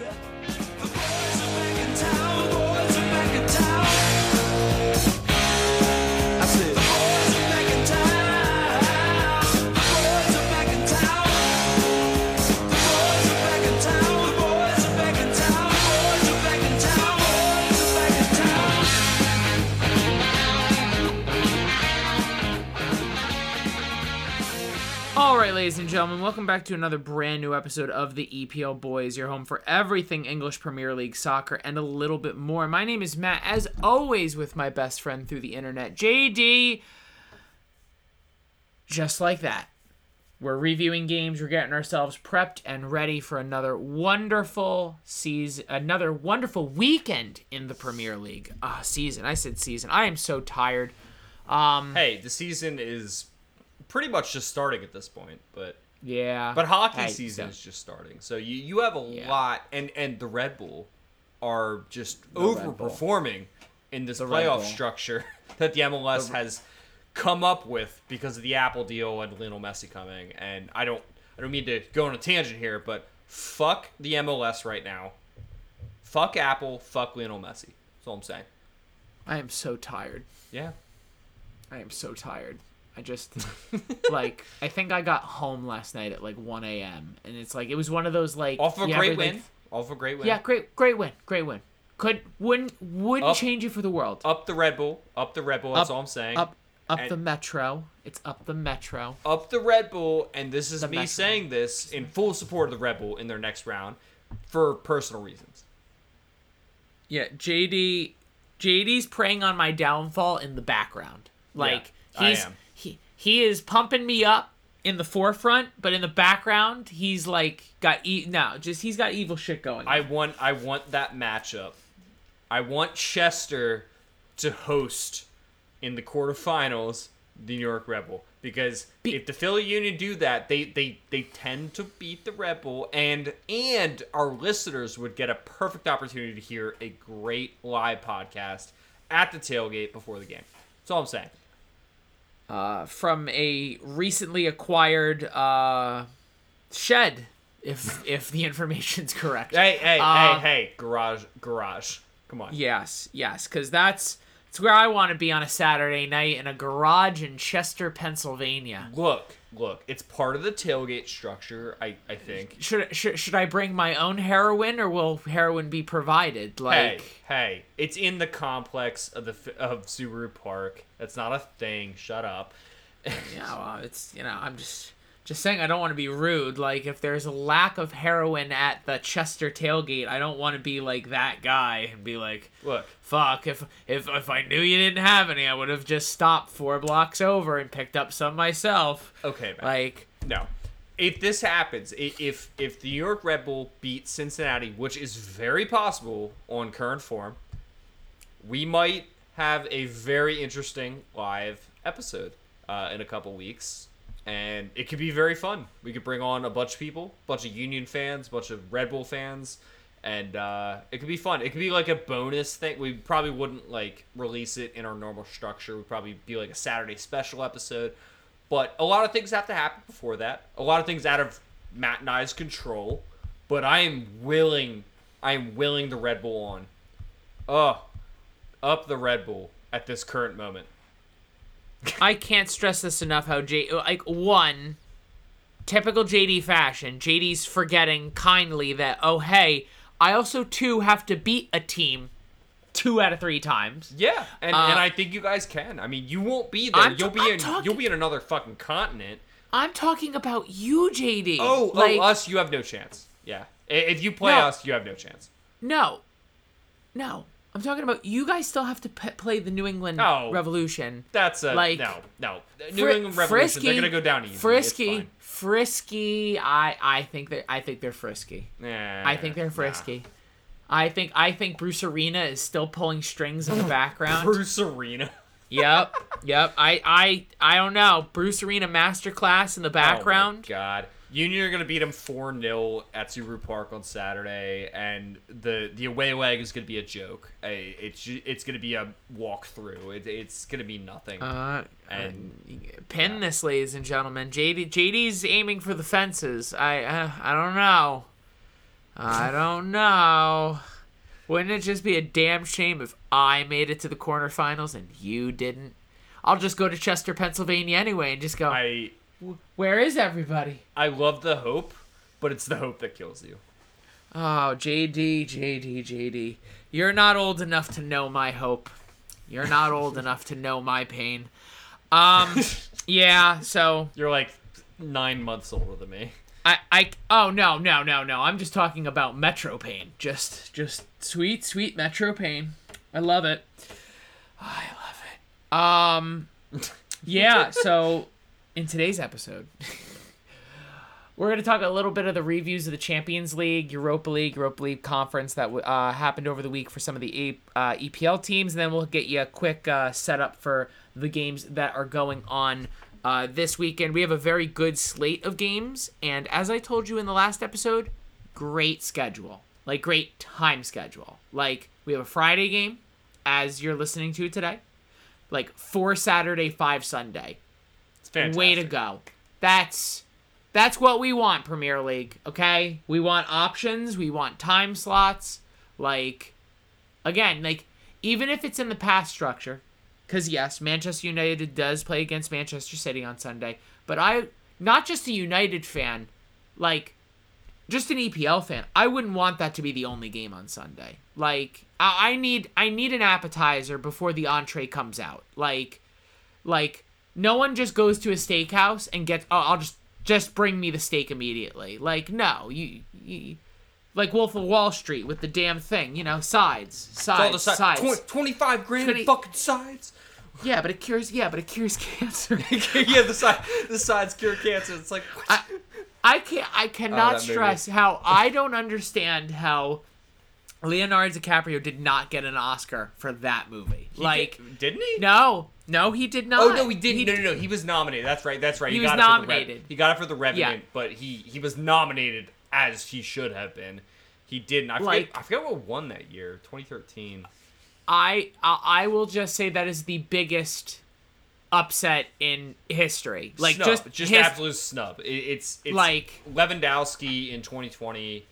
Right, ladies and gentlemen, welcome back to another brand new episode of the EPL Boys, your home for everything English Premier League soccer and a little bit more. My name is Matt, as always, with my best friend through the internet, JD. Just like that. We're reviewing games, we're getting ourselves prepped and ready for another wonderful season, another wonderful weekend in the Premier League. Ah, season. I said season. I am so tired. Um, Hey, the season is pretty much just starting at this point, but yeah. but hockey Hey, season so- is just starting. So you you have a Yeah. lot, and and the Red Bull are just Bull. overperforming in this The playoff structure that the MLS has come up with because of the Apple deal and Lionel Messi coming. And I don't I don't mean to go on a tangent here, but fuck the MLS right now. Fuck Apple. Fuck Lionel Messi. That's all I'm saying. I am so tired. Yeah. I am so tired. I just like I think I got home last night at like 1 a.m. and it's like it was one of those like Off a great ever, like, win. Off a great win. yeah, great, great win, great win. Could wouldn't wouldn't Up- change it for the world. Up the Red Bull. Up the Red Bull. That's Up- all I'm saying. Up, up And- the metro. It's up the metro. up the Red Bull, and this is The me Metro. saying this in full support of the Red Bull in their next round for personal reasons. Yeah, JD, JD's preying on my downfall in the background. Like I he's am. He is pumping me up in the forefront, but in the background, he's like got e- no, just he's got evil shit going. on. I want I want that matchup. I want Chester to host in the quarterfinals the New York Rebel because Be- if the Philly Union do that, they they they tend to beat the Rebel and and our listeners would get a perfect opportunity to hear a great live podcast at the tailgate before the game. That's all I'm saying. Uh, from a recently acquired uh, shed, if if the information's correct. Hey, hey, Uh, hey, hey, garage, garage. Come on. Yes, yes, because that's it's where I want to be on a Saturday night in a garage in Chester, Pennsylvania. Look, look, it's part of the tailgate structure, I, I think. Should, should should I bring my own heroin or will heroin be provided? Hey, Like, hey, it's in the complex of the of Subaru Park. That's not a thing. Shut up. yeah, well, it's you know, I'm just just saying I don't want to be rude. Like, if there's a lack of heroin at the Chester tailgate, I don't want to be like that guy and be like, Look, fuck if if if I knew you didn't have any, I would have just stopped four blocks over and picked up some myself. okay, man. Like, no. If this happens, if if the New York Red Bull beats Cincinnati, which is very possible on current form, we might have a very interesting live episode uh, in a couple weeks, and it could be very fun. We could bring on a bunch of people, a bunch of Union fans, a bunch of Red Bull fans, and uh, it could be fun. It could be like a bonus thing. We probably wouldn't like release it in our normal structure. We'd probably be like a Saturday special episode. But a lot of things have to happen before that. A lot of things out of Matt and I's control. But I am willing. I am willing the Red Bull on. Oh, up the Red Bull at this current moment. I can't stress this enough how J like one typical JD fashion, JD's forgetting kindly that oh hey, I also too have to beat a team two out of three times. Yeah, and, Uh, and I think you guys can. I mean, you won't be there. I'm you'll t- be I'm in. talking- You'll be in another fucking continent. I'm talking about you, JD. Oh, like oh, us. You have no chance. Yeah, if you play No. us, you have no chance. no, no. I'm talking about you guys still have to p- play the New England Oh. Revolution. That's a Like, no, no. New Fri- England Revolution. Frisky, they're gonna go down easy. Frisky, frisky. I I think they I think they're frisky. Nah, I think they're nah. frisky. I think I think Bruce Arena is still pulling strings in the background. Bruce Arena. Yep, yep. I I I don't know. Bruce Arena masterclass in the background. Oh God, Union are gonna beat them four 0 at Subaru Park on Saturday, and the the away leg is gonna be a joke. It's it's gonna be a walkthrough. It, it's gonna be nothing. Uh, And- pin this, ladies and gentlemen. JD JD's aiming for the fences. I uh, I don't know. I don't know. Wouldn't it just be a damn shame if I made it to the quarterfinals and you didn't? I'll just go to Chester, Pennsylvania anyway and just go, I where is everybody? I love the hope, but it's the hope that kills you. Oh, JD, JD, JD. You're not old enough to know my hope. You're not old enough to know my pain. Um, yeah, so You're like nine months older than me. I, I, oh no, no, no, no. I'm just talking about Metro Pain. Just, just sweet, sweet Metro Pain. I love it. I love it. Um, yeah. So, in today's episode, we're gonna talk a little bit of the reviews of the Champions League, Europa League, Europa League conference that uh, happened over the week for some of the uh, EPL teams, and then we'll get you a quick uh, setup for the games that are going on uh, this weekend. We have a very good slate of games, and as I told you in the last episode, great schedule, like great time schedule. Like we have a Friday game, as you're listening to today, like four Saturday, five Sunday. It's fantastic. Way to go. That's that's what we want, Premier League, okay? We want options, we want time slots. Like again, like even if it's in the past structure, cuz yes, Manchester United does play against Manchester City on Sunday, but I not just a United fan, like just an EPL fan, I wouldn't want that to be the only game on Sunday. Like I, I need I need an appetizer before the entree comes out. Like like no one just goes to a steakhouse and gets oh I'll just just bring me the steak immediately. Like no, you, you like Wolf of Wall Street with the damn thing, you know, sides, sides, All the si- sides. tw- 25 grand Twenty- fucking sides. yeah, but it cures. Yeah, but it cures cancer. yeah, the side the sides cure cancer. It's like? I, I can't. I cannot Oh, that movie. stress how I don't understand how Leonardo DiCaprio did not get an Oscar for that movie. He like, did, didn't he? no, no, he did oh, not. Oh no, he didn't. no, no, no. He was nominated. That's right. That's right. He got was it for the nominated. he got it for the Revenant, Yeah. but he he was nominated as he should have been. He didn't. I forget. Like- I forget what won that year. 2013. I, I I will just say that is the biggest upset in history. Like snub. just just his- absolute snub. It, it's it's Like- Lewandowski in 2020,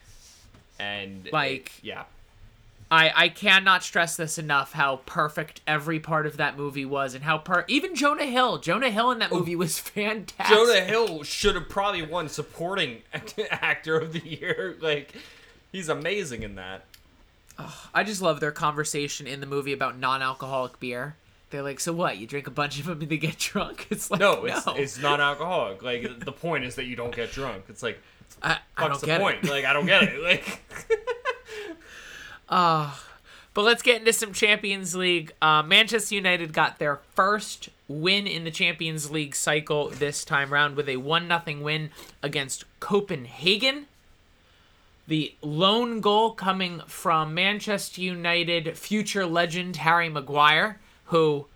and Like- yeah, I I cannot stress this enough how perfect every part of that movie was and how per even Jonah Hill Jonah Hill in that oh, movie was fantastic. Oh. Jonah Hill should have probably won supporting actor of the year. Like he's amazing in that. I just love their conversation in the movie about non-alcoholic beer. They're like, so what? You drink a bunch of them and they get drunk? It's like No, it's no. it's not alcoholic. Like the point is that you don't get drunk. It's like I, I what's don't the get point? it. Like I don't get it. Like But let's get into some Champions League. Uh, Manchester United got their first win in the Champions League cycle this time round with a 1 0 win against Copenhagen. The lone goal coming from Manchester United future legend Harry Maguire, who,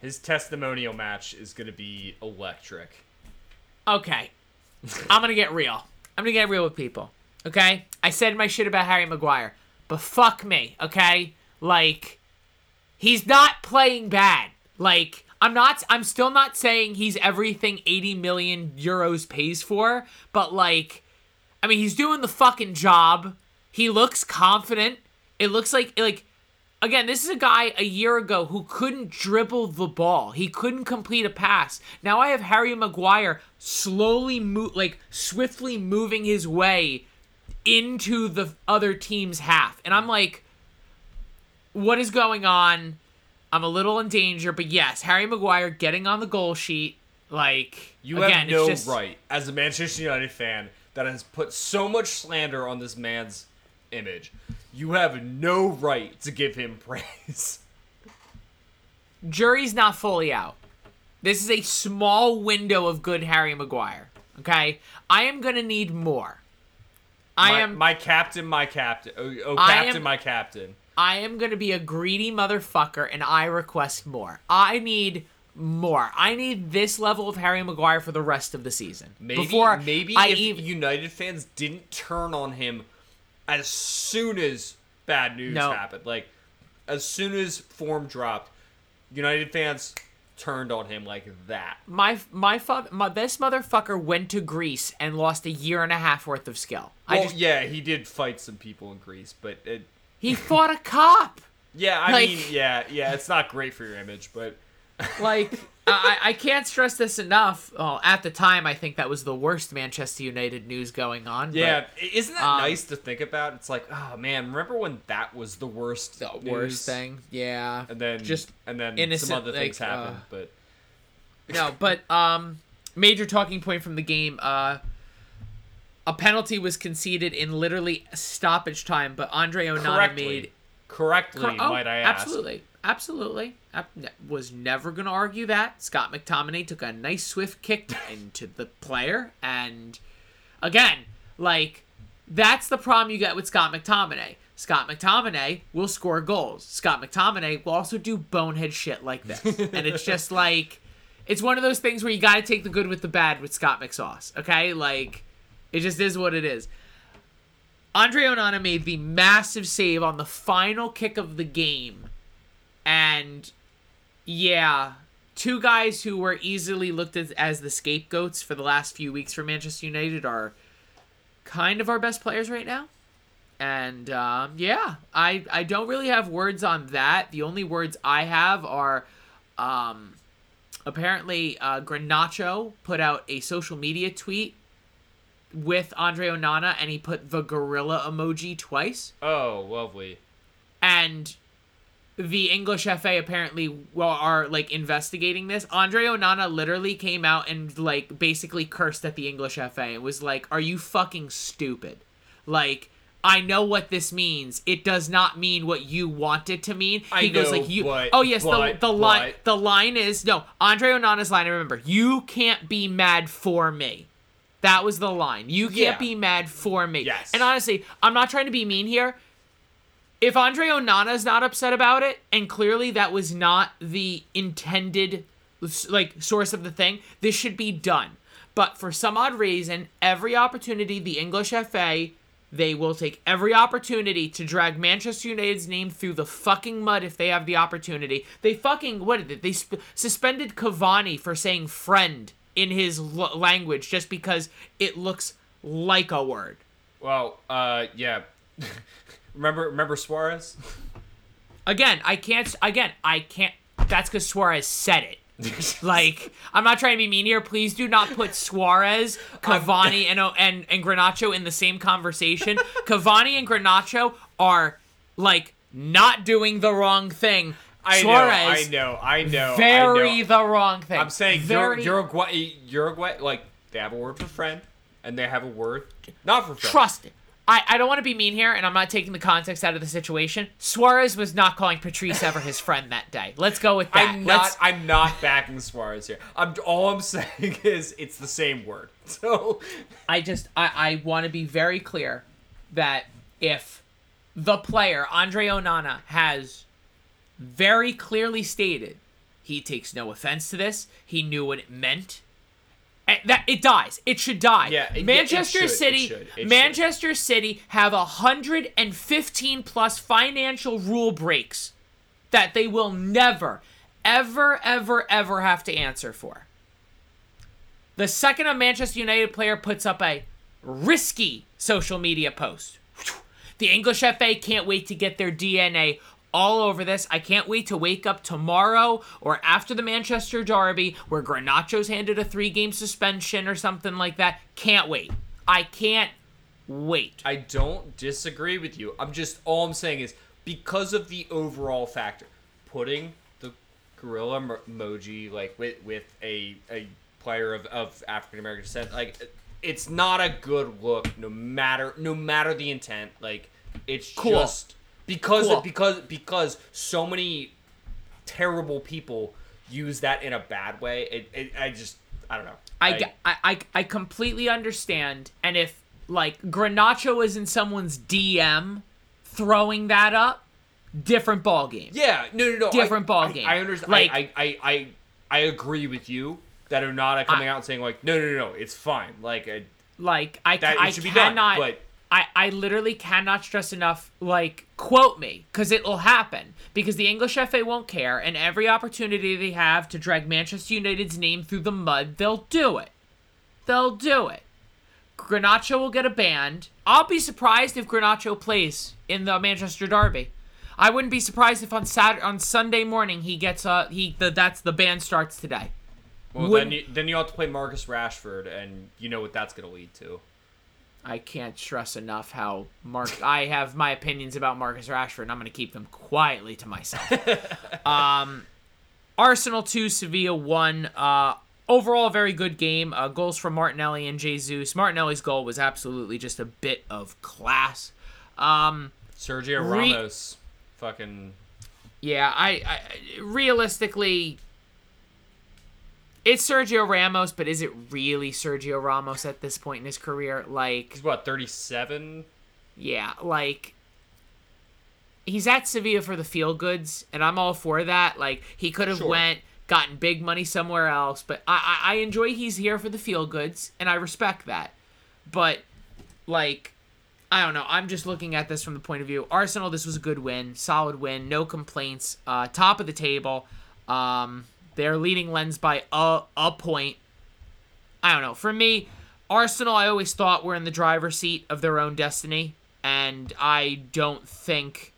his testimonial match is gonna be electric. okay, I'm going to get real. I'm going to get real with people, okay? I said my shit about Harry Maguire, but fuck me, okay? Like, he's not playing bad. Like, I'm not I'm still not saying he's everything 80 million euros pays for, but like I mean, he's doing the fucking job. He looks confident. It looks like like again, this is a guy a year ago who couldn't dribble the ball. He couldn't complete a pass. Now I have Harry Maguire slowly move like swiftly moving his way into the other team's half. And I'm like what is going on? I'm a little in danger, but yes, Harry Maguire getting on the goal sheet like You again, have no it's just, right as a Manchester United fan that has put so much slander on this man's image. You have no right to give him praise. jury's not fully out. This is a small window of good Harry Maguire. Okay, I am gonna need more. I my, am my captain, my captain. Oh, oh captain, am- my captain. I am gonna be a greedy motherfucker, and I request more. I need more. I need this level of Harry Maguire for the rest of the season. Maybe, Before maybe I if even United fans didn't turn on him as soon as bad news No. happened, like as soon as form dropped, United fans turned on him like that. My my father, my, this motherfucker went to Greece and lost a year and a half worth of skill. I Well, just yeah, he did fight some people in Greece, but it, he fought a cop. yeah, I Like- mean, yeah, yeah, it's not great for your image, but Like I, I can't stress this enough. Well, at the time, I think that was the worst Manchester United news going on. but yeah, isn't that um, nice to think about? It's like, oh man, remember when that was the worst, the news? worst thing. Yeah, and then just and then innocent, some other things like, happened, uh, but no, but um, major talking point from the game. Uh, a penalty was conceded in literally stoppage time, but Andre Onana correctly, made correctly, Cor- oh, might I ask? Absolutely. Absolutely. Ne- was never going to argue that. Scott McTominay took a nice swift kick into the player. And again, like, that's the problem you get with Scott McTominay. Scott McTominay will score goals. Scott McTominay will also do bonehead shit like this. and it's just like, it's one of those things where you got to take the good with the bad with Scott McSauce. Okay? Like, it just is what it is. Andre Onana made the massive save on the final kick of the game. And yeah, two guys who were easily looked at as the scapegoats for the last few weeks for Manchester United are kind of our best players right now. And um, yeah, I I don't really have words on that. The only words I have are um, apparently uh, Garnacho put out a social media tweet with Andre Onana and he put the gorilla emoji twice Oh, lovely. and the English FA apparently are like investigating this. Andre Onana literally came out and like basically cursed at the English FA and was like, "Are you fucking stupid?" Like I know what this means. It does not mean what you want it to mean. I he goes know, like you. but- oh yes, but- the the line but- the line is no Andre Onana's line. I remember you can't be mad for me. That was the line. You can't Yeah. be mad for me. Yes. And honestly, I'm not trying to be mean here if Andre Onana's not upset about it, and clearly that was not the intended like source of the thing, this should be done. But for some odd reason, every opportunity the English FA they will take every opportunity to drag Manchester United's name through the fucking mud if they have the opportunity. They fucking what did? They sp- suspended Cavani for saying friend in his l- language just because it looks like a word. Well, uh, yeah. remember, remember Suarez? Again, I can't. Again, I can't. That's because Suarez said it. Like, I'm not trying to be mean here. Please do not put Suarez, Cavani, and and and Garnacho in the same conversation. Cavani and Garnacho are like not doing the wrong thing. I Suarez, know, I know, I know. very I know. the wrong thing. I'm saying very Uruguay, Uruguay, like they have a word for friend, and they have a word not for friend. trust it. I, I don't want to be mean here, and I'm not taking the context out of the situation. Suarez was not calling Patrice Evra his friend that day. Let's go with that. I'm Let's- not. I'm not backing Suarez here. I'm all I'm saying is it's the same word. So I just I, I want to be very clear that if the player Andre Onana has very clearly stated he takes no offense to this, he knew what it meant. And that it dies. It should die. Yeah, it- Manchester it should, it City. it should. Manchester City have a hundred and fifteen plus financial rule breaks that they will never, ever, ever, ever have to answer for. The second a Manchester United player puts up a risky social media post, the English FA can't wait to get their DNA all over this. I can't wait to wake up tomorrow or after the Manchester Derby where Garnacho's handed a three game suspension or something like that. Can't wait. I can't wait. I don't disagree with you. I'm just all I'm saying is because of the overall factor, putting the gorilla emoji like with with a a player of, of African American descent, like it's not a good look. No matter no matter the intent, like it's Cool. just because Cool. because because so many terrible people use that in a bad way. It, it I just I don't know. I, I, I, I completely understand. And if, like, Garnacho is in someone's DM throwing that up, different ball game. Yeah, no, no, no. Different I, ball I- game. I, understand. Like- I, I, I, I agree with you that Onana coming I- out and saying like, no, no, no, no, it's fine. Like, uh, Like, I, that I should be done. cannot. But I, I literally cannot stress enough, like, quote me, because it'll happen. Because the English FA won't care, and every opportunity they have to drag Manchester United's name through the mud, they'll do it. They'll do it. Garnacho will get a band. I'll be surprised if Garnacho plays in the Manchester Derby. I wouldn't be surprised if on Saturday, on Sunday morning he gets a he the that's the band starts today. Well, Wouldn't- then you, then you have to play Marcus Rashford, and you know what that's going to lead to. I can't stress enough how Mark. I have my opinions about Marcus Rashford, and I'm going to keep them quietly to myself. um, Arsenal two, Sevilla one. Uh, overall, a very good game. Uh, goals from Martinelli and Jesus. Martinelli's goal was absolutely just a bit of class. Um, Sergio Re- Ramos, fucking yeah, I, I realistically, it's Sergio Ramos, but is it really Sergio Ramos at this point in his career? Like, he's what 37. Yeah, like he's at Sevilla for the feel goods, and I'm all for that. Like he could have Sure. went gotten big money somewhere else, but I, I I enjoy he's here for the feel goods, and I respect that. But like I don't know. I'm just looking at this from the point of view Arsenal. This was a good win, solid win, no complaints. Uh, top of the table. Um, they're leading Lens by a a point. I don't know. For me, Arsenal, I always thought were in the driver's seat of their own destiny, and I don't think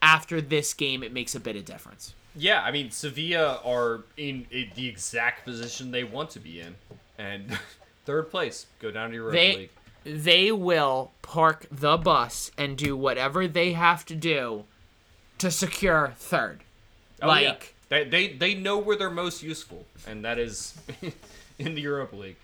after this game it makes a bit of difference. Yeah, I mean Sevilla are in, in the exact position they want to be in, and third place go down to your They League. they will park the bus and do whatever they have to do to secure third. Oh, yeah. They, they they know where they're most useful, and that is in the Europa League.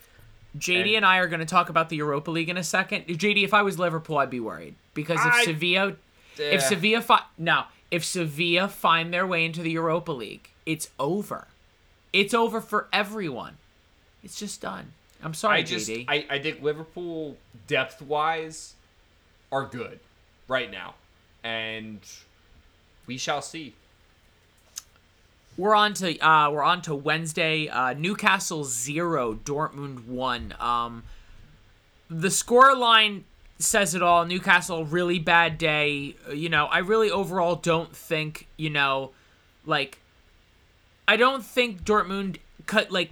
JD And- and I are going to talk about the Europa League in a second. JD, if I was Liverpool, I'd be worried because if I- Sevilla, if Yeah. Sevilla fi- now if Sevilla find their way into the Europa League, it's over. It's over for everyone. It's just done. I'm sorry, I just JD. I, I think Liverpool depth wise are good right now, and we shall see. We're on to uh, we're on to Wednesday. Uh, Newcastle zero, Dortmund one. Um, the score line says it all. Newcastle really bad day. You know, I really overall don't think you know, like, I don't think Dortmund cut like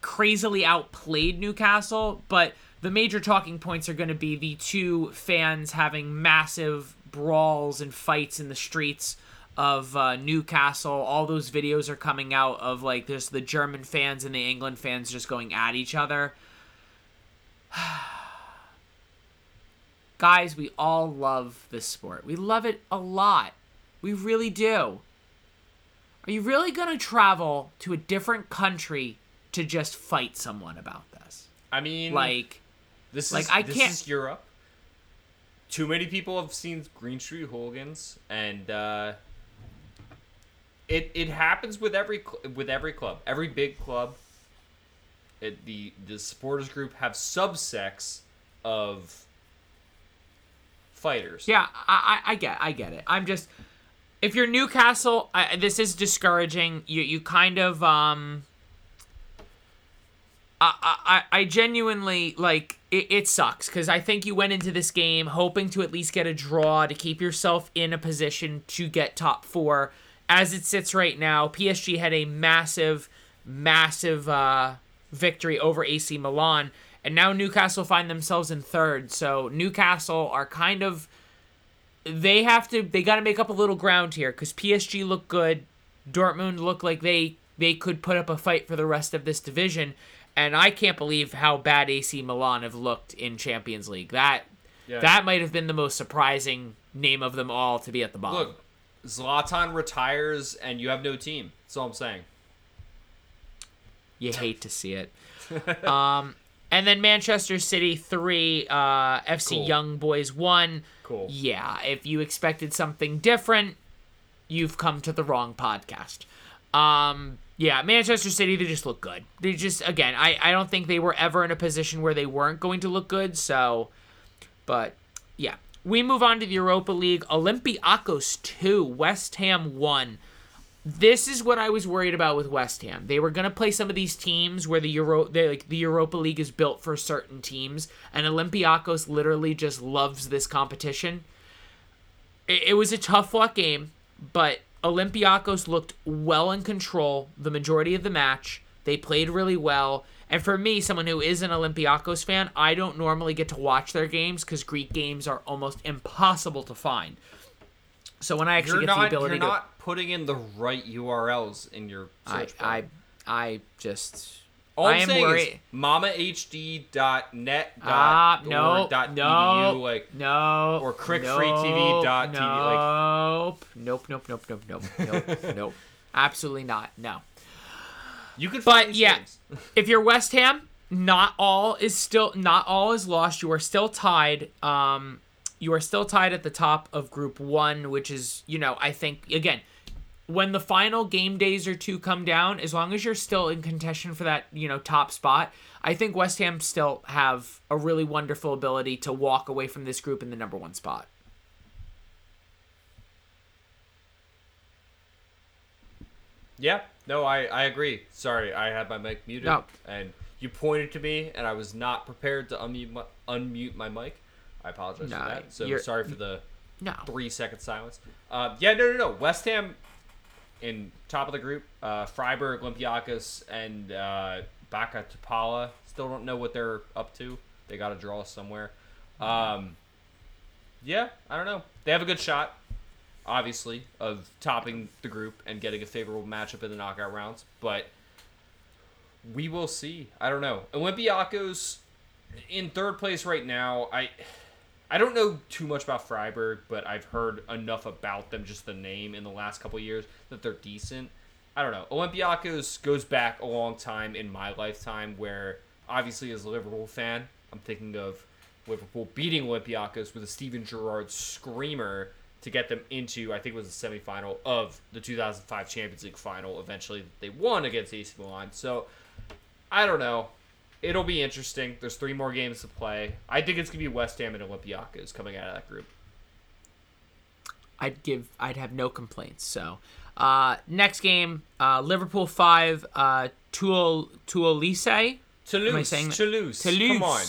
crazily outplayed Newcastle, but the major talking points are going to be the two fans having massive brawls and fights in the streets of uh, Newcastle. All those videos are coming out of like there's the German fans and the England fans just going at each other. Guys, we all love this sport. We love it a lot. We really do. Are you really going to travel to a different country to just fight someone about this? I mean, Like, this like, is I this can't- is Europe. Too many people have seen Green Street Hooligans, and uh, it it happens with every with every club, every big club. It, the the supporters group have subsects of fighters. yeah, I, I, get, I get it. I'm just, if you're Newcastle, I, this is discouraging. You, you kind of, um, I, I, I genuinely like it, it sucks because I think you went into this game hoping to at least get a draw to keep yourself in a position to get top four. As it sits right now, PSG had a massive, massive uh, victory over AC Milan, and now Newcastle find themselves in third. So Newcastle are kind of they have to they got to make up a little ground here because PSG look good, Dortmund look like they they could put up a fight for the rest of this division, and I can't believe how bad AC Milan have looked in Champions League. That Yeah. that might have been the most surprising name of them all to be at the bottom. Look, Zlatan retires, and you have no team. That's all I'm saying. You hate to see it. um, and then Manchester City three, uh, FC Cool. Young Boys one. Cool. Yeah, if you expected something different, you've come to the wrong podcast. Um, yeah, Manchester City, they just look good. They just, again, I, I don't think they were ever in a position where they weren't going to look good. So, but yeah, we move on to the Europa League. Olympiacos 2, West Ham 1. this is what I was worried about with West Ham. They were going to play some of these teams where the Euro, like the Europa League is built for certain teams, and Olympiacos literally just loves this competition. It, it was a tough fought game, but Olympiacos looked well in control the majority of the match. They played really well. And for me, someone who is an Olympiacos fan, I don't normally get to watch their games because Greek games are almost impossible to find. So when I actually You're get the not. ability You're to, not putting in the right URLs in your I, search bar. I, I just, All I I'm saying worried. is mamahd.net. Ah, dot no, dot no, edu, like no, or nope, crickfreetv.tv, like- Nope, nope, nope, nope, nope, nope, nope, nope. Absolutely not. No. you can. But yeah, games. if you're West Ham, not all is still not all is lost. You are still tied. Um, you are still tied at the top of Group One, which is you know I think again. When the final game days or two come down, as long as you're still in contention for that, you know, top spot, I think West Ham still have a really wonderful ability to walk away from this group in the number one spot. Yeah, no, I, I agree. Sorry, I had my mic muted, No. and you pointed to me, and I was not prepared to unmute my, unmute my mic. I apologize No, for that. So sorry for the No. three second silence. Uh, yeah, no, no, no. West Ham in top of the group. Uh, Freiburg, Olympiacos, and uh, Backa Topola. Still don't know what they're up to. They got to draw somewhere. Um, yeah, I don't know. They have a good shot, obviously, of topping the group and getting a favorable matchup in the knockout rounds. But we will see. I don't know. Olympiacos in third place right now. I I don't know too much about Freiburg, but I've heard enough about them, just the name, in the last couple years that they're decent. I don't know. Olympiacos goes back a long time in my lifetime, where obviously as a Liverpool fan, I'm thinking of Liverpool beating Olympiacos with a Steven Gerrard screamer to get them into, I think it was the semifinal of the 2005 Champions League final. Eventually, they won against AC Milan. So I don't know. It'll be interesting. There's three more games to play. I think it's gonna be West Ham and Olympiacos coming out of that group. I'd give I'd have no complaints. So, uh, next game, uh, Liverpool five, uh, Tuol Tuolise. Toulouse. Am I saying that? Toulouse. Toulouse. Come on.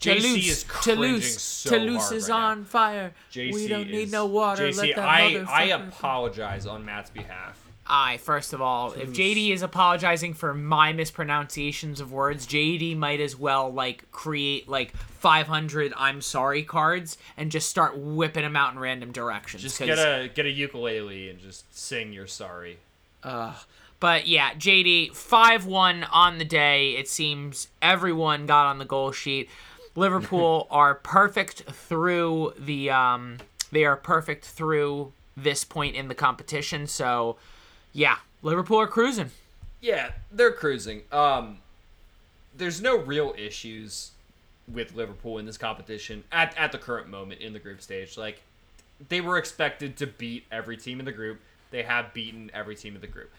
JC Toulouse. is cringing Toulouse. so Toulouse hard is right now. on fire. JC we don't need is- no water. JC, Let I, I apologize on Matt's behalf. I first of all, if JD is apologizing for my mispronunciations of words, JD might as well like create like 500 I'm sorry cards and just start whipping them out in random directions. Just 'cause- get a get a ukulele and just sing you're sorry. Uh, But yeah, JD, 5 1 on the day. It seems everyone got on the goal sheet. Liverpool are perfect through the. Um, they are perfect through this point in the competition. So, yeah, Liverpool are cruising. Yeah, they're cruising. Um, there's no real issues with Liverpool in this competition at, at the current moment in the group stage. Like, they were expected to beat every team in the group. They have beaten every team in the group.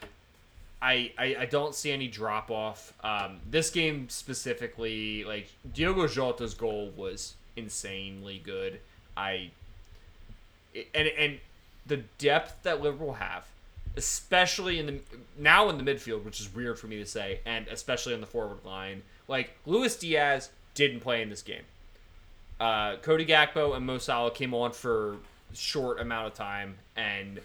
I, I, I don't see any drop off. Um, this game specifically, like Diogo Jota's goal was insanely good. I and and the depth that Liverpool have, especially in the now in the midfield, which is weird for me to say, and especially on the forward line. Like Luis Diaz didn't play in this game. Uh, Cody Gakpo and Mo Salah came on for short amount of time, and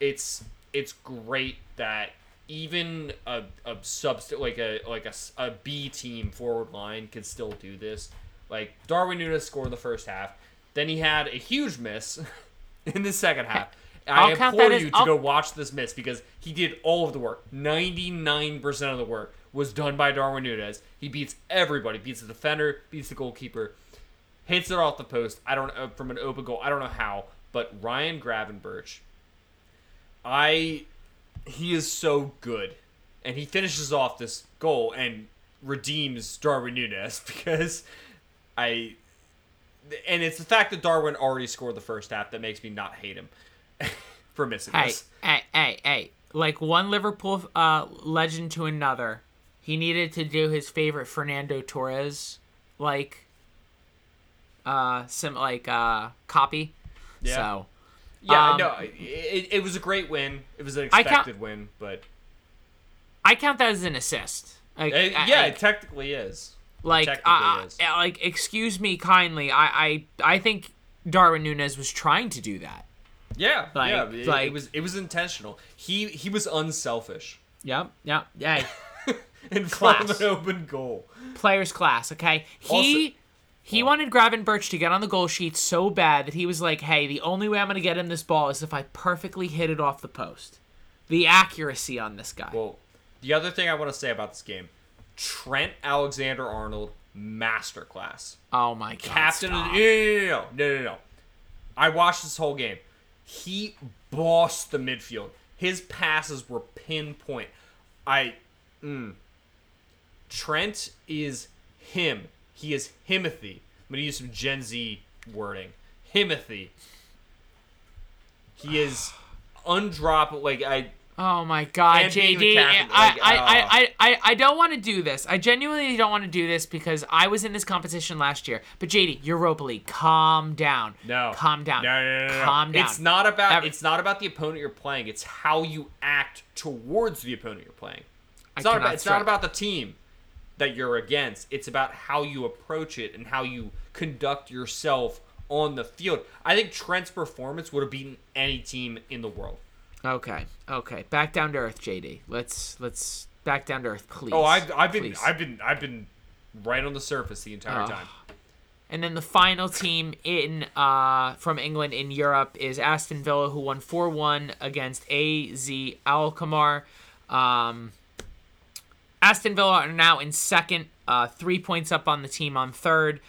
it's it's great that even a, a subst like a like a, a B team forward line can still do this. Like Darwin Nunez scored the first half, then he had a huge miss in the second half. I implore that as- you to I'll- go watch this miss because he did all of the work. Ninety nine percent of the work was done by Darwin Nunez. He beats everybody. Beats the defender. Beats the goalkeeper. Hits it off the post. I don't know from an open goal. I don't know how, but Ryan Gravenberch. I he is so good. And he finishes off this goal and redeems Darwin Nunez because I and it's the fact that Darwin already scored the first half that makes me not hate him for missing Hey, this. hey, hey, hey. Like one Liverpool uh, legend to another, he needed to do his favorite Fernando Torres like uh sim like uh copy. Yeah. So Yeah, Um, no, it, it was a great win. It was an I count- expected win, but I count that as an assist. Like, uh, I- yeah, I- it technically is. like, technically uh, is. like, excuse me kindly. I, I, I think Darwin Nunez was trying to do that. Yeah, Like- yeah, it, like- it was it was intentional. He he was unselfish Yep, yep, yeah. in front Class. of an open goal. players class, okay? He Also- he wanted Gravenberch to get on the goal sheet so bad that he was like, "Hey, the only way I'm going to get him this ball is if I perfectly hit it off the post." The accuracy on this guy. Well, the other thing I want to say about this game, Trent Alexander Arnold, masterclass. oh my god. Captain no, no, no, no, no. I watched this whole game. He bossed the midfield. His passes were pinpoint. I, mm. Trent is him. He is Himothy. I'm gonna use some Gen Z wording. Himothy. He is undroppable. Like I, Oh my god, And being the JD. I, like, I, uh, I, I, I, I don't want to do this. I genuinely don't want to do this because I was in this competition last year. But JD, Europa League, calm down. No. Calm down. No, no, no, no. Calm down. It's not about Every- it's not about the opponent you're playing. It's how you act towards the opponent you're playing. It's I not about it's not about the team that you're against. It's about how you approach it and how you conduct yourself on the field. I think Trent's performance would have beaten any team in the world. Okay. Okay. Back down to earth, JD. Let's let's back down to earth, please. Oh, I've I've been Please. I've been I've been right on the surface the entire Oh. time. And then the final team in uh, from England in Europe is Aston Villa, who won 4 1 against AZ Alkmaar. Um, Aston Villa are now in second, uh, three points up on the team on third.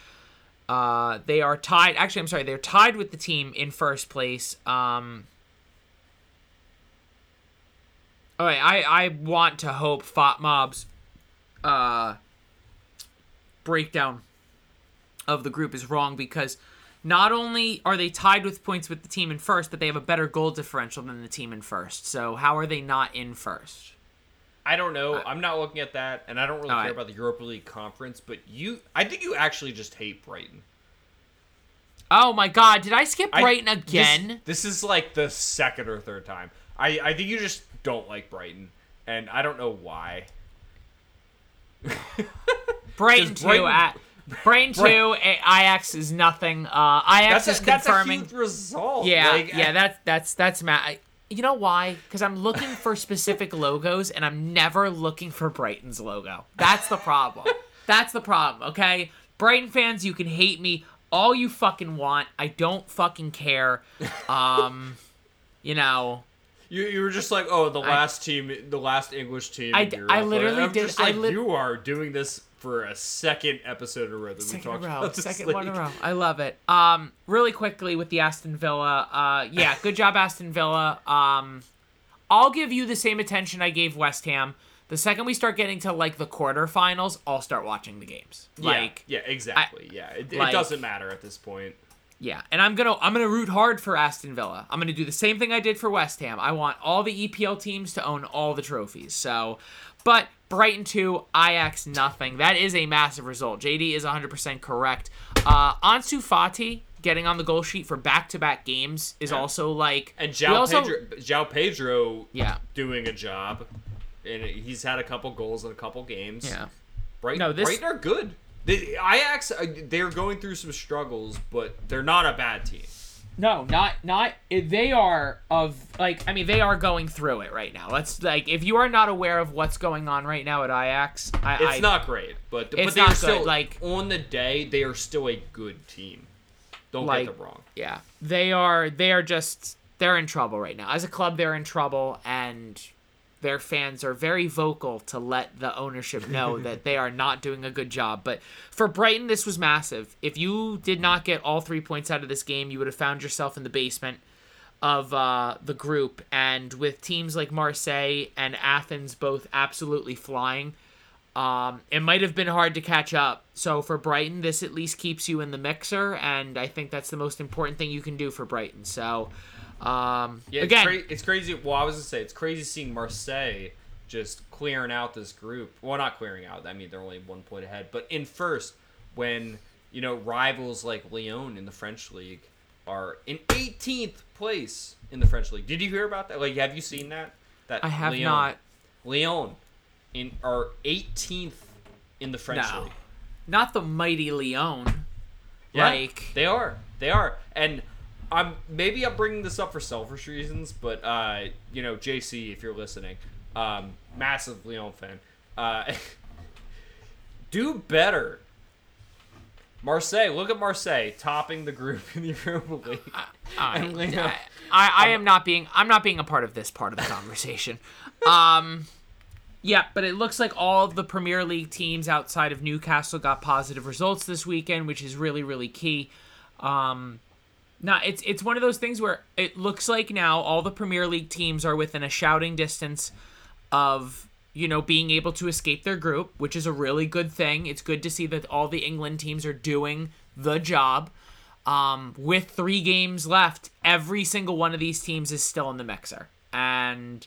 Uh, they are tied. Actually, I'm sorry, they're tied with the team in first place. Um, all right, I, I want to hope FotMob's uh, breakdown of the group is wrong because not only are they tied with points with the team in first, but they have a better goal differential than the team in first. So how are they not in first? I don't know. I'm not looking at that, and I don't really care Alright. about the Europa League conference. But you, I think you actually just hate Brighton. Oh my God! Did I skip Brighton this- again? This, is like the second or third time. I, I think you just don't like Brighton, and I don't know why. Brighton Brighton- at Brighton two. Ajax is nothing. Uh, Ajax That's is a, that's a confirming. huge result. Yeah, Like, yeah, I- that's that's that's ma I, You know why? Because I'm looking for specific logos, and I'm never looking for Brighton's logo. That's the problem. that's the problem. Okay, Brighton fans, you can hate me all you fucking want. I don't fucking care. Um, you know. You, you were just like, oh, the last team, the last English team. I in d- Europe. I literally I'm did- Just I like, you are doing this for a second episode in a row that we Second talked row, about second one in a row. I love it. Um, really quickly with the Aston Villa. Uh, yeah, good job, Aston Villa. Um, I'll give you the same attention I gave West Ham. The second we start getting to like the quarterfinals, I'll start watching the games. Like, yeah, yeah, exactly. yeah, it, like- it doesn't matter at this point. yeah, and I'm gonna I'm gonna root hard for Aston Villa. I'm gonna do the same thing I did for West Ham. I want all the EPL teams to own all the trophies. So, but Brighton two, Ajax nothing. That is a massive result. JD is 100% correct. Uh, Ansu Fati getting on the goal sheet for back-to-back games is also like And João also- Pedro, João Pedro, Yeah. doing a job, and he's had a couple goals in a couple games. Yeah. Brighton, No, this- Brighton are good. The Ajax, uh, they're going through some struggles, but they're not a bad team. No, not not they are of like I mean they are going through it right now. Let's like if you are not aware of what's going on right now at Ajax, I, It's I, not great, but It's but they're not good, still like- on the day they are still a good team. Don't Like- get them wrong. yeah they are they are just they're in trouble right now as a club they're in trouble and their fans are very vocal to let the ownership know that they are not doing a good job. But for brighton this was massive. If you did not get all three points out of this game you would have found yourself in the basement of uh, the group. And with teams like marseille and athens both absolutely flying um, it might have been hard to catch up. So for Brighton, this at least keeps you in the mixer, and I think that's the most important thing you can do for Brighton. So, um, Yeah, again, it's, cra- it's crazy. Well, I was gonna say it's crazy seeing Marseille just clearing out this group. Well, not clearing out. I mean, they're only one point ahead, but in first when you know rivals like Lyon in the French league are in 18th place in the French league. Did you hear about that? Like, have you seen that? That I have Lyon- not. Lyon in are 18th in the French No. league. Not the mighty Lyon. Yeah, Like they are, they are, and I'm maybe I'm bringing this up for selfish reasons, but uh, you know, JC, if you're listening, um, massive Lyon fan, uh, do better. Marseille, look at Marseille topping the group in the Europa League. I, Lyon- I, I, I am not being I'm not being a part of this part of the conversation. um yeah, but it looks like all the Premier League teams outside of Newcastle got positive results this weekend, which is really really key. Um now it's it's one of those things where it looks like now all the Premier League teams are within a shouting distance of you know being able to escape their group, which is a really good thing. It's good to see that all the England teams are doing the job. Um, with three games left, every single one of these teams is still in the mixer, and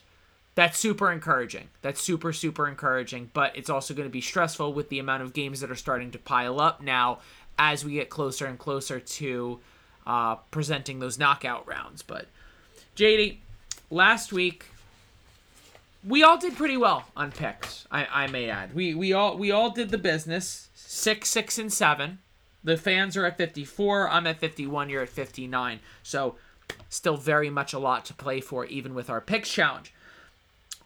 that's super encouraging. That's super super encouraging. But it's also going to be stressful with the amount of games that are starting to pile up now as we get closer and closer to uh, presenting those knockout rounds. But JD, last week we all did pretty well on picks. I, I may add. We we all we all did the business. Six, six, and seven. The fans are at fifty four. I'm at fifty one. You're at fifty nine. So still very much a lot to play for, even with our picks challenge.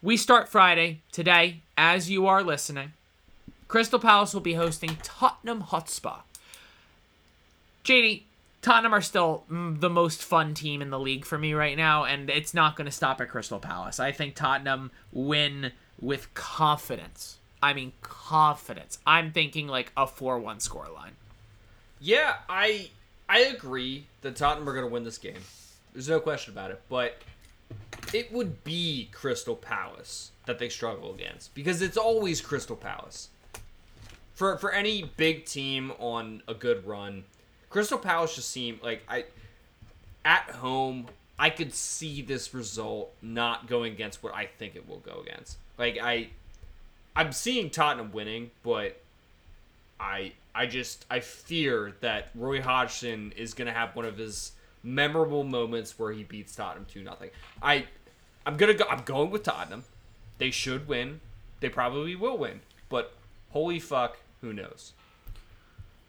We start Friday today, as you are listening. Crystal Palace will be hosting Tottenham Hotspur. JD, Tottenham are still mm, the most fun team in the league for me right now, and it's not going to stop at Crystal Palace. I think Tottenham win with confidence. I mean, confidence. I'm thinking like a 4 1 scoreline. Yeah, I I agree that Tottenham are going to win this game. There's no question about it. But it would be Crystal Palace that they struggle against because it's always Crystal Palace. For for any big team on a good run, Crystal Palace just seem like I at home I could see this result not going against what I think it will go against. Like I I'm seeing Tottenham winning, but I I just I fear that Roy Hodgson is gonna have one of his memorable moments where he beats Tottenham two nothing. I I'm gonna go I'm going with Tottenham. They should win. They probably will win. But holy fuck, who knows?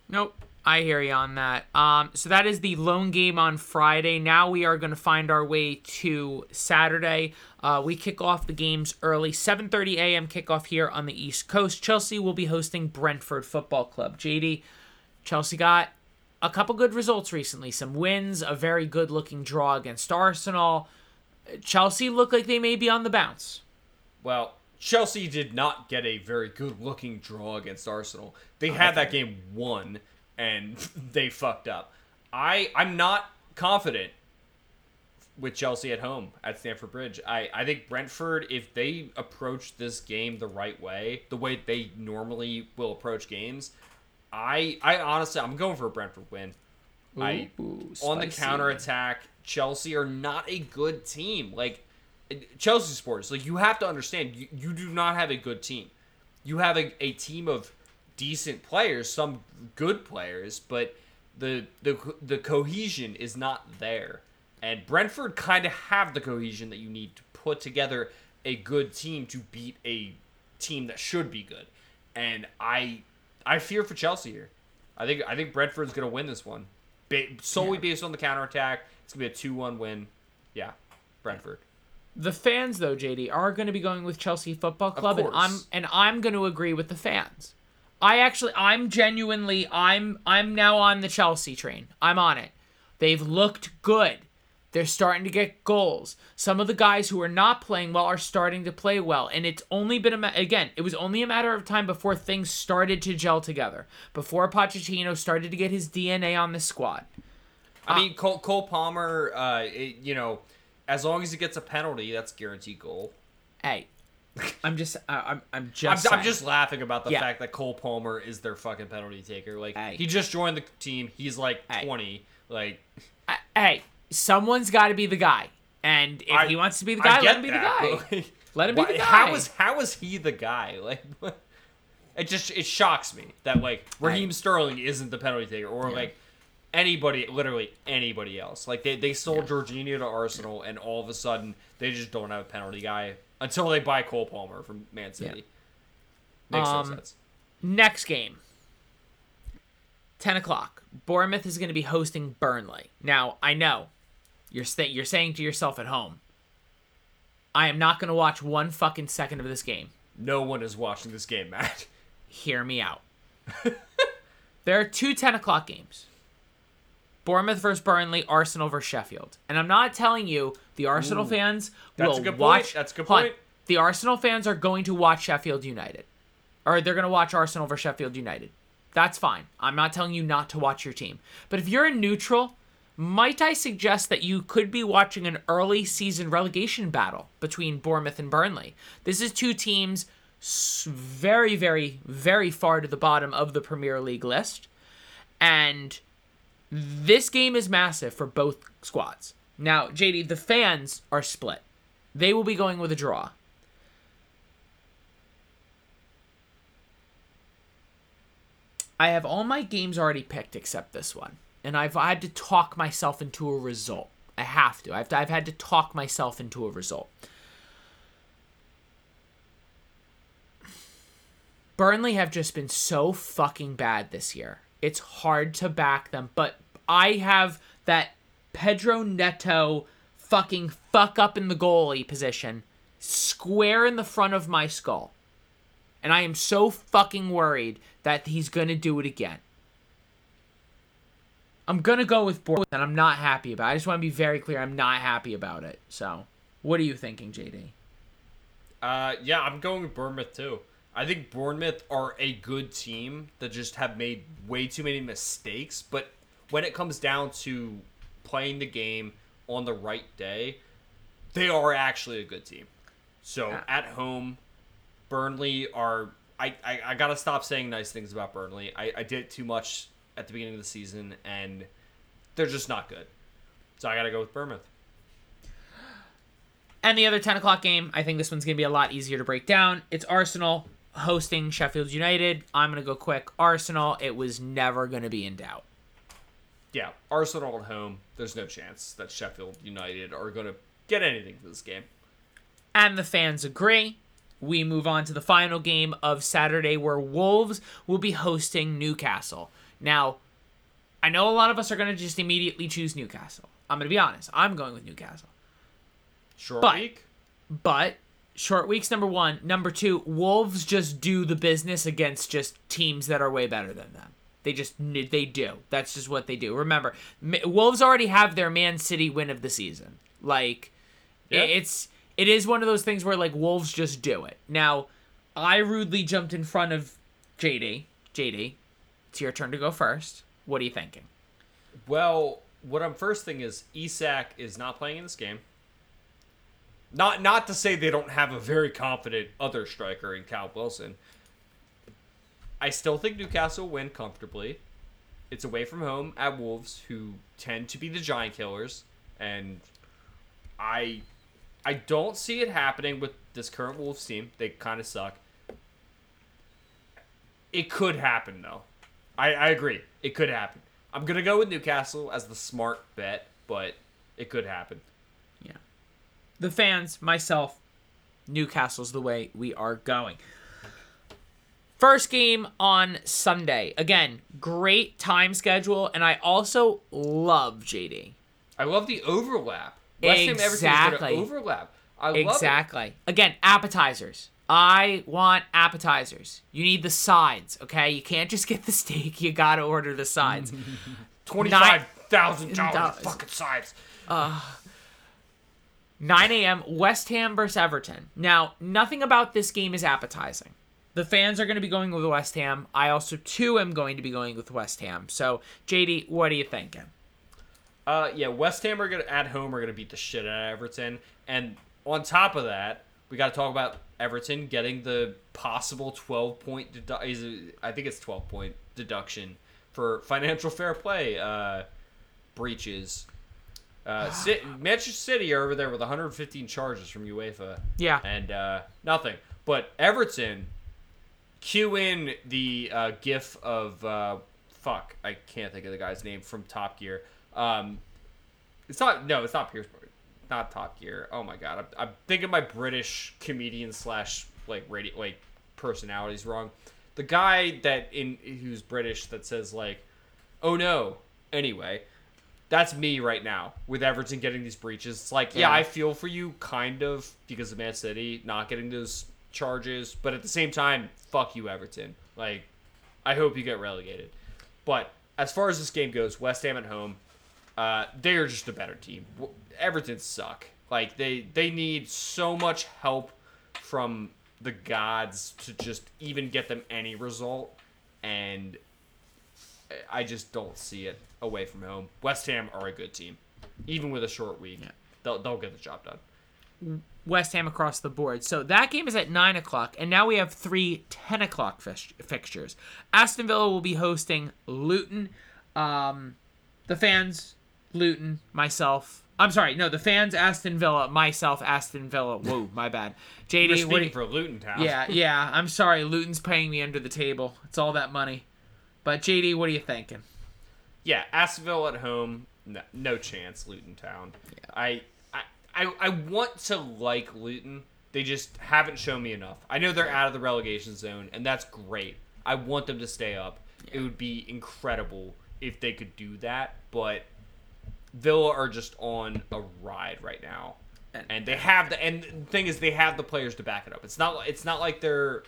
Nope. I hear you on that. Um, so that is the lone game on Friday. Now we are going to find our way to Saturday. Uh, we kick off the games early, 7:30 a.m. kickoff here on the East Coast. Chelsea will be hosting Brentford Football Club. JD, Chelsea got a couple good results recently. Some wins, a very good-looking draw against Arsenal. Chelsea look like they may be on the bounce. Well, Chelsea did not get a very good looking draw against Arsenal. They oh, had that game won and they fucked up. I I'm not confident with Chelsea at home at Stamford Bridge. I, I think Brentford, if they approach this game the right way, the way they normally will approach games, I I honestly I'm going for a Brentford win. I Ooh, on the counter attack, Chelsea are not a good team. Like Chelsea sports, like you have to understand, you, you do not have a good team. You have a, a team of decent players, some good players, but the the the cohesion is not there. And Brentford kind of have the cohesion that you need to put together a good team to beat a team that should be good. And I I fear for Chelsea here. I think I think Brentford's going to win this one. Ba- solely based on the counterattack. It's going to be a 2-1 win. Yeah. Brentford. The fans, though, JD, are going to be going with Chelsea Football Club, and. I'm and I'm going to agree with the fans. I actually, I'm genuinely, I'm I'm now on the Chelsea train. I'm on it. They've looked good. They're starting to get goals. Some of the guys who are not playing well are starting to play well, and it's only been a ma- again. It was only a matter of time before things started to gel together. Before Pochettino started to get his DNA on the squad. I mean, Cole, Cole Palmer, uh, it- you know, as long as he gets a penalty, that's guaranteed goal. Hey, I'm just, I, I'm, I'm I'm, just, I'm just laughing about the Yeah. fact that Cole Palmer is their fucking penalty taker. Like Hey. he just joined the team. He's like Hey. 20. Like hey, someone's got to be the guy, and if I- he wants to be the guy, let him be that, the guy. like, Let him be why- the guy. How is how is he the guy? Like it just it shocks me that like Raheem Sterling isn't the penalty taker or like anybody, literally anybody else. Like they, they sold Jorginho to Arsenal, and all of a sudden they just don't have a penalty guy until they buy Cole Palmer from Man City. Makes Um, no sense. Next game, 10 o'clock. Bournemouth is going to be hosting Burnley. Now, I know you're, sta you're saying to yourself at home, I am not going to watch one fucking second of this game. No one is watching this game, Matt. Hear me out. there are two 10 o'clock games Bournemouth versus Burnley, Arsenal versus Sheffield. And I'm not telling you the Arsenal fans That's will a good point. watch. That's a good Hold on. point. The Arsenal fans are going to watch Sheffield United. Or they're going to watch Arsenal versus Sheffield United. That's fine. I'm not telling you not to watch your team. But if you're a neutral, might I suggest that you could be watching an early season relegation battle between Bournemouth and Burnley? This is two teams very, very, very far to the bottom of the Premier League list. And this game is massive for both squads. Now, JD, the fans are split. They will be going with a draw. I have all my games already picked except this one. And I've had to talk myself into a result. I have to. I've, I've had to talk myself into a result. Burnley have just been so fucking bad this year. It's hard to back them, but I have that Pedro Neto fucking fuck up in the goalie position square in the front of my skull. And I am so fucking worried that he's going to do it again. I'm going to go with Bournemouth, and I'm not happy about it. I just want to be very clear. I'm not happy about it. So, what are you thinking, JD? Uh, yeah, I'm going with Bournemouth too. I think Bournemouth are a good team that just have made way too many mistakes. But when it comes down to playing the game on the right day, they are actually a good team. So Yeah. at home, Burnley are. I, I, I gotta stop saying nice things about Burnley. I, I did too much at the beginning of the season, and they're just not good. So I gotta go with Bournemouth. And the other 10 o'clock game, I think this one's going to be a lot easier to break down. It's Arsenal hosting Sheffield United. I'm going to go quick. Arsenal, it was never going to be in doubt. yeah, Arsenal at home, there's no chance that Sheffield United are going to get anything for this game. And the fans agree. We move on to the final game of Saturday where Wolves will be hosting Newcastle. Now, I know a lot of us are going to just immediately choose Newcastle. I'm going to be honest. I'm going with Newcastle. Short But- week. But short weeks number 1, number 2, Wolves just do the business against just teams that are way better than them. They just they do. That's just what they do. Remember, Wolves already have their Man City win of the season. Like Yeah. it's it is one of those things where like Wolves just do it. Now, I rudely jumped in front of JD. JD, it's your turn to go first. What are you thinking? Well, what I'm first thing is Isak is not playing in this game. Not not to say they don't have a very confident other striker in Cal Wilson. I still think Newcastle win comfortably. It's away from home at Wolves, who tend to be the giant killers, and I I don't see it happening with this current Wolves team. They kind of suck. It could happen though. I, I agree. It could happen. I'm gonna go with Newcastle as the smart bet, but it could happen. Yeah. The fans, myself, Newcastle's the way we are going. First game on Sunday. Again, great time schedule, and I also love JD. I love the overlap. West Ham Everton is Exactly. gonna overlap. I love it. Exactly. Again, appetizers. I want appetizers. You need the sides, okay? You can't just get the steak. You gotta order the sides. Twenty-five thousand Dollars. dollars fucking sides. 9 a.m. West Ham versus Everton. Now, nothing about this game is appetizing. The fans are going to be going with West Ham. I also, too, am going to be going with West Ham. So, JD, what are you thinking? Uh, yeah, West Ham are gonna at home are gonna beat the shit out of Everton, and on top of that, we got to talk about Everton getting the possible twelve point dedu- I think it's twelve point deduction for financial fair play uh, breaches. Uh, Cit- Manchester City are over there with 115 charges from UEFA. Yeah. and uh, nothing. But Everton, cue in the uh, gif of uh, fuck, I can't think of the guy's name from Top Gear. Um, it's not no, it's not Pierce. Not Top Gear. Oh my god, I'm, I'm thinking my British comedian slash like radio like personalities wrong. The guy that in who's British that says like, oh no. Anyway, that's me right now with Everton getting these breaches. It's like, yeah, Yeah. I feel for you kind of because of Man City not getting those charges, but at the same time, fuck you, Everton. Like, I hope you get relegated. But as far as this game goes, West Ham at home, uh, they are just a better team. Everton suck. Like they they need so much help from the gods to just even get them any result, and I just don't see it away from home. West Ham are a good team, even with a short week. They'll they'll get the job done. West Ham across the board. So that game is at 9 o'clock, and now we have three 10 o'clock fix- fixtures. Aston Villa will be hosting Luton. Um, the fans, Luton, myself. I'm sorry, no, the fans, Aston Villa, myself, Aston Villa. Whoa, my bad. JD, what speaking you- for Luton Town. yeah, yeah, I'm sorry. Luton's paying me under the table. It's all that money. But JD, what are you thinking? Yeah, Aston Villa at home, no, no chance. Luton Town. Yeah. I, I, I, I want to like Luton. They just haven't shown me enough. I know they're out of the relegation zone, and that's great. I want them to stay up. It would be incredible if they could do that, but Villa are just on a ride right now, And- and they have the and the thing is they have the players to back it up. It's not it's not like they're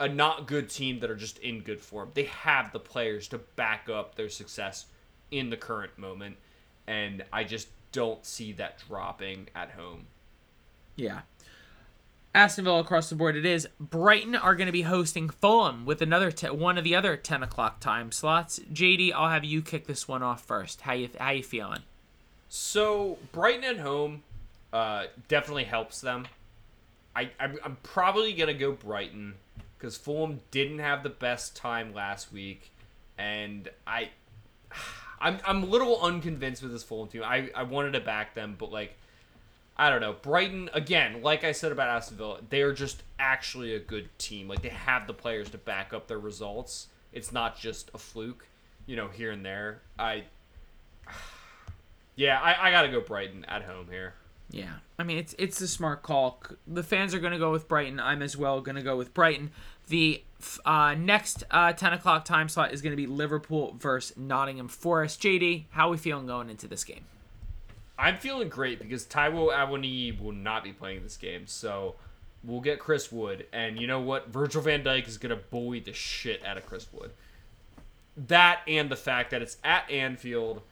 a not good team that are just in good form. They have the players to back up their success in the current moment, and I just don't see that dropping at home. Yeah. Aston Villa across the board it is. Brighton are going to be hosting Fulham with another te- one of the other 10 o'clock time slots. JD, I'll have you kick this one off first. How you how you feeling? So Brighton at home uh, definitely helps them. I I'm, I'm probably gonna go Brighton because Fulham didn't have the best time last week, and I I'm I'm a little unconvinced with this Fulham team. I I wanted to back them, but like. I don't know. Brighton, again, like I said about Aston Villa, they are just actually a good team. Like, they have the players to back up their results. It's not just a fluke, you know, here and there. I. Yeah, I, I got to go Brighton at home here. Yeah. I mean, it's it's a smart call. The fans are going to go with Brighton. I'm as well going to go with Brighton. The uh, next uh, 10 o'clock time slot is going to be Liverpool versus Nottingham Forest. JD, how we feeling going into this game? I'm feeling great because Taiwo Awoniyi will not be playing this game, so we'll get Chris Wood. And you know what? Virgil van Dijk is to bully the shit out of Chris Wood. That and the fact that it's at Anfield.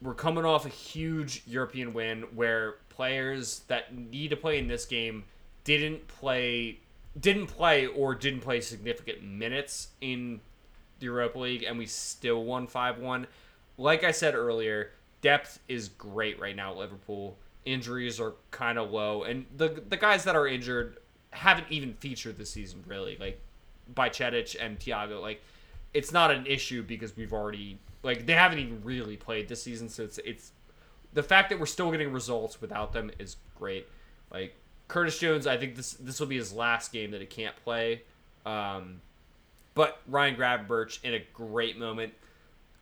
We're coming off a huge European win where players that need to play in this game didn't play didn't play or didn't play significant minutes in the Europa League and we still won 5-1. Like I said earlier, depth is great right now at Liverpool. Injuries are kind of low and the the guys that are injured haven't even featured this season really. Like Bajcetic and Thiago like it's not an issue because we've already like they haven't even really played this season so it's it's the fact that we're still getting results without them is great. Like Curtis Jones, I think this this will be his last game that he can't play. Um, but Ryan Gravenberch in a great moment.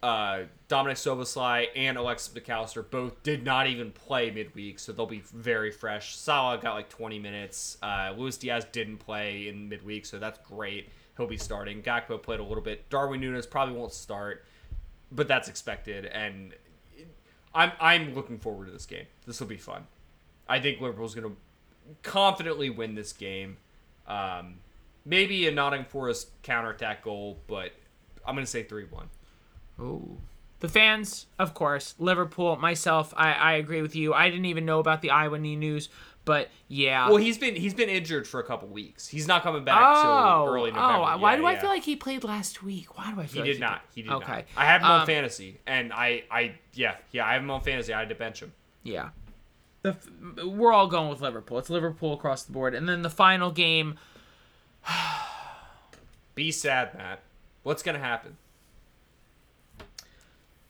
Uh, Dominik Szoboszlai and Alexis Mac Allister both did not even play midweek, so they'll be very fresh. Salah got like 20 minutes. Uh, Luis Diaz didn't play in midweek, so that's great. He'll be starting. Gakpo played a little bit. Darwin Nunez probably won't start, but that's expected. And I'm I'm looking forward to this game. This will be fun. I think Liverpool's going to confidently win this game. Um, maybe a Nottingham Forest counterattack goal, but I'm going to say 3 1. Oh. The fans, of course, Liverpool, myself, I, I agree with you. I didn't even know about the Awoniyi news, but yeah. Well, he's been he's been injured for a couple weeks. He's not coming back oh, till early November. oh, why Yeah, do I feel like he played last week? Why do I he feel like he did not? He did Okay. not. I have him on Um, fantasy, and I I yeah yeah I have him on fantasy. I had to bench him. Yeah. The, f- we're all going with Liverpool. It's Liverpool across the board. And then the final game, Be sad, Matt. What's gonna happen?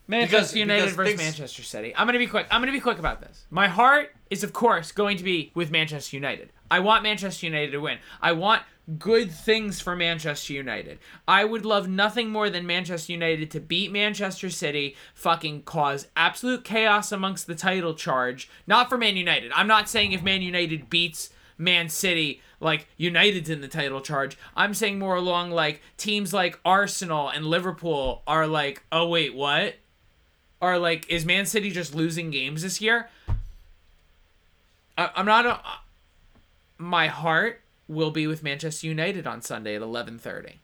Manchester Because- United because versus Manchester City. I'm gonna be quick. I'm gonna be quick about this. My heart is, of course, going to be with Manchester United. I want Manchester United to win. I want good things for Manchester United. I would love nothing more than Manchester United to beat Manchester City, fucking cause absolute chaos amongst the title charge. Not for Man United. I'm not saying if Man United beats Man City, like United's in the title charge. I'm saying more along like teams like Arsenal and Liverpool are like, oh wait, what? Are like, is Man City just losing games this year? I, I'm not a. My heart will be with Manchester United on Sunday at 11:30.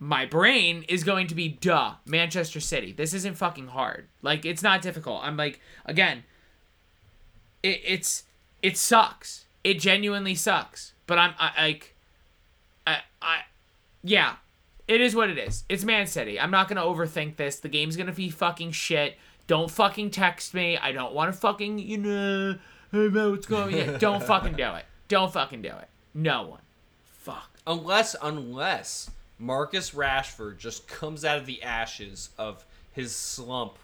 My brain is going to be duh, Manchester City. This isn't fucking hard. Like it's not difficult. I'm like again, it, it's it sucks. It genuinely sucks. But I'm I, like I I yeah, it is what it is. It's Man City. I'm not gonna overthink this. The game's gonna be fucking shit. Don't fucking text me. I don't want to fucking you know hey man, what's going on? Yeah, don't fucking do it. Don't fucking do it. No one. Fuck. Unless, unless Marcus Rashford just comes out of the ashes of his slump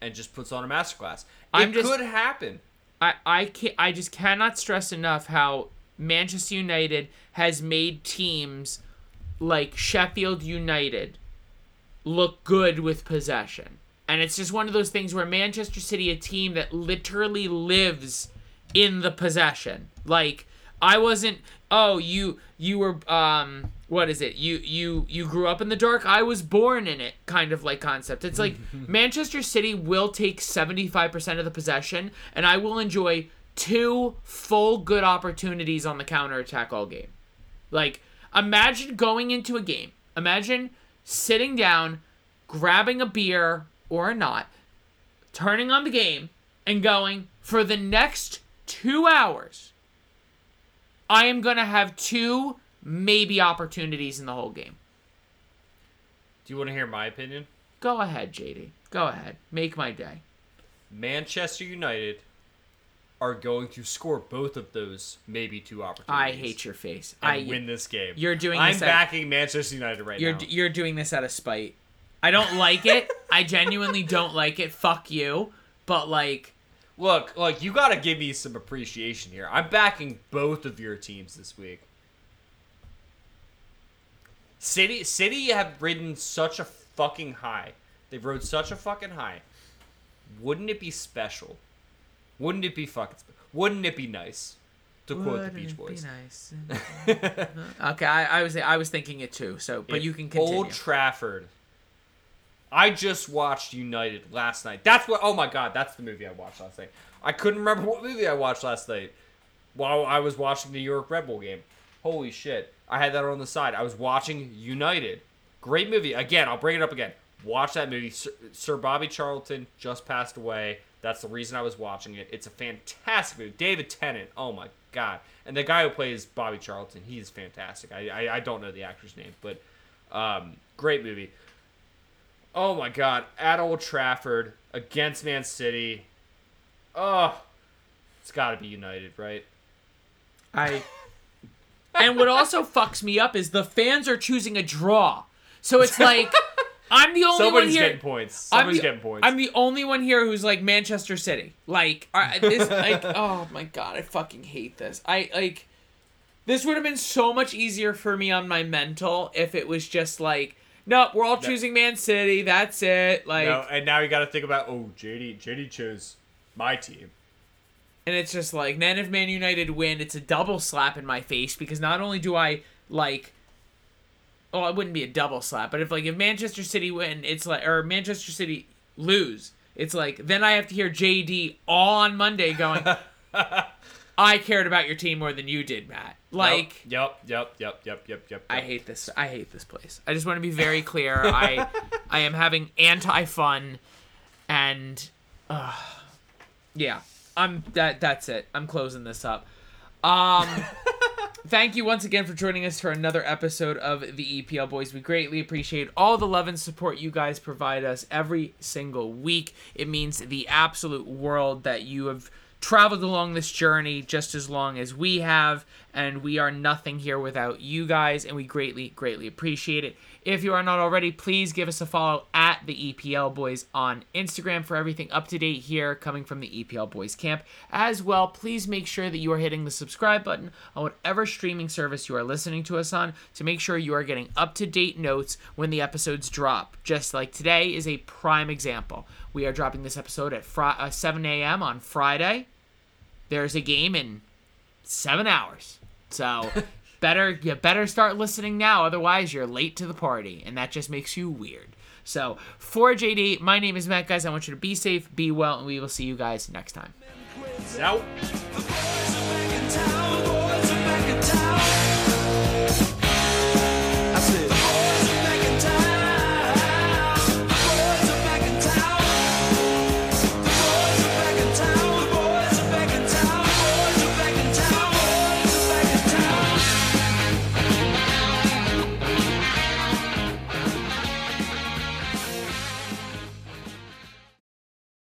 and just puts on a masterclass. It I'm just- could happen. I I can I just cannot stress enough how Manchester United has made teams like Sheffield United look good with possession. And it's just one of those things where Manchester City, a team that literally lives in the possession. Like I wasn't oh, you you were um what is it? You you you grew up in the dark. I was born in it kind of like concept. It's like Manchester City will take 75% of the possession and I will enjoy two full good opportunities on the counter attack all game. Like imagine going into a game. Imagine sitting down, grabbing a beer or not, turning on the game and going for the next 2 hours. I am going to have two maybe opportunities in the whole game. Do you want to hear my opinion? Go ahead, JD. Go ahead. Make my day. Manchester United are going to score both of those maybe two opportunities. I hate your face. and I win this game. You're doing I'm backing Manchester United right You're now. you're doing this out of spite. I don't like it. I genuinely don't like it. Fuck you. But like Look, look, you got to give me some appreciation here. I'm backing both of your teams this week. City City have ridden such a fucking high. They've rode such a fucking high. Wouldn't it be special? Wouldn't it be fucking spe- Wouldn't it be nice? To quote the Beach Boys. nice? okay, I, I was I was thinking it too. So, but If you can continue. Old Trafford. I just watched United last night. That's what. Oh my god, that's the movie I watched last night. I couldn't remember what movie I watched last night while I was watching the New York Red Bull game. Holy shit! I had that on the side. I was watching United. Great movie. Again, I'll bring it up again. Watch that movie. Sir, Sir Bobby Charlton just passed away. That's the reason I was watching it. It's a fantastic movie. David Tennant. Oh my god! And the guy who plays Bobby Charlton, he's fantastic. I I, I don't know the actor's name, but um, great movie. Oh my god, at Old Trafford against Man City. Oh, it's got to be United, right? I. and what also fucks me up is the fans are choosing a draw. So it's like I'm the only one Somebody's here. getting points. I'm Somebody's the, getting points. I'm the only one here who's like Manchester City. Like, I, this, like, oh my god, I fucking hate this. I like. This would have been so much easier for me on my mental if it was just like, no, we're all choosing Man City. That's it. Like, no, and now you got to think about oh, JD. JD chose my team. and it's just like, then if Man United win, it's a double slap in my face because not only do I like. Oh, it wouldn't be a double slap, but if like if Manchester City win, it's like or Manchester City lose, it's like then I have to hear JD all on Monday going, I cared about your team more than you did, Matt. Like Yep, yep, yep, yep, yep, yep. I hate this. I hate this place. I just want to be very clear. I I am having anti fun, and uh, yeah, I'm that. That's it. I'm closing this up. Um, thank you once again for joining us for another episode of the EPL Boys. We greatly appreciate all the love and support you guys provide us every single week. It means the absolute world that you have traveled along this journey just as long as we have, and we are nothing here without you guys, and we greatly, greatly appreciate it. If you are not already, please give us a follow at the EPL Boys on Instagram for everything up to date here coming from the EPL Boys camp. As well, please make sure that you are hitting the subscribe button on whatever streaming service you are listening to us on to make sure you are getting up to date notes when the episodes drop. Just like today is a prime example. We are dropping this episode at uh, 7 a.m. on Friday. There's a game in seven hours. So better you better start listening now, otherwise you're late to the party, and that just makes you weird. So for JD, my name is Matt, guys. I want you to be safe, be well, and we will see you guys next time. Out.